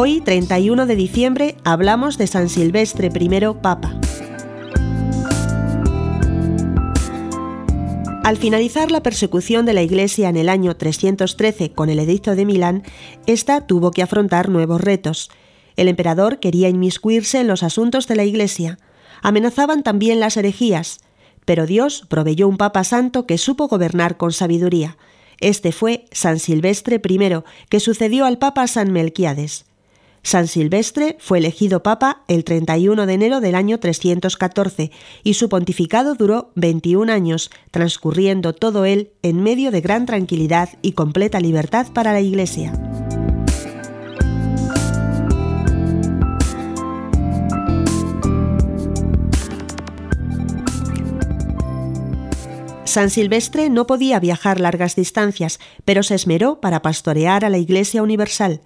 31 de diciembre hablamos de San Silvestre I, Papa. Al finalizar la persecución de la Iglesia en el año 313 con el Edicto de Milán, ésta tuvo que afrontar nuevos retos. El emperador quería inmiscuirse en los asuntos de la Iglesia. Amenazaban también las herejías, pero Dios proveyó un Papa Santo que supo gobernar con sabiduría. Este fue San Silvestre I, que sucedió al Papa San Melquiades. San Silvestre fue elegido papa el 31 de enero del año 314 y su pontificado duró 21 años, transcurriendo todo él en medio de gran tranquilidad y completa libertad para la Iglesia. San Silvestre no podía viajar largas distancias, pero se esmeró para pastorear a la Iglesia Universal.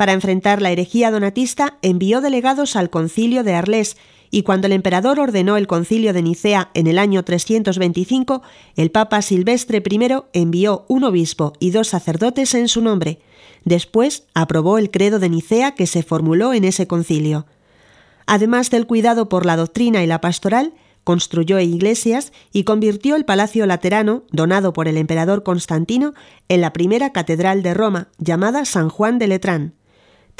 Para enfrentar la herejía donatista, envió delegados al concilio de Arles, y cuando el emperador ordenó el concilio de Nicea en el año 325, el Papa Silvestre I envió un obispo y dos sacerdotes en su nombre. Después aprobó el credo de Nicea que se formuló en ese concilio. Además del cuidado por la doctrina y la pastoral, construyó iglesias y convirtió el Palacio Laterano, donado por el emperador Constantino, en la primera catedral de Roma, llamada San Juan de Letrán.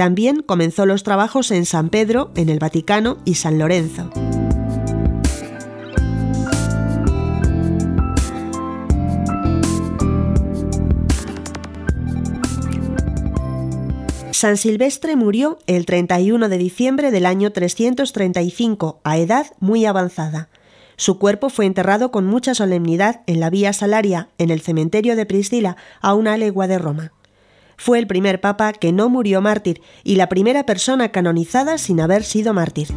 También comenzó los trabajos en San Pedro, en el Vaticano y San Lorenzo. San Silvestre murió el 31 de diciembre del año 335, a edad muy avanzada. Su cuerpo fue enterrado con mucha solemnidad en la Vía Salaria, en el cementerio de Priscila, a una legua de Roma. Fue el primer papa que no murió mártir y la primera persona canonizada sin haber sido mártir.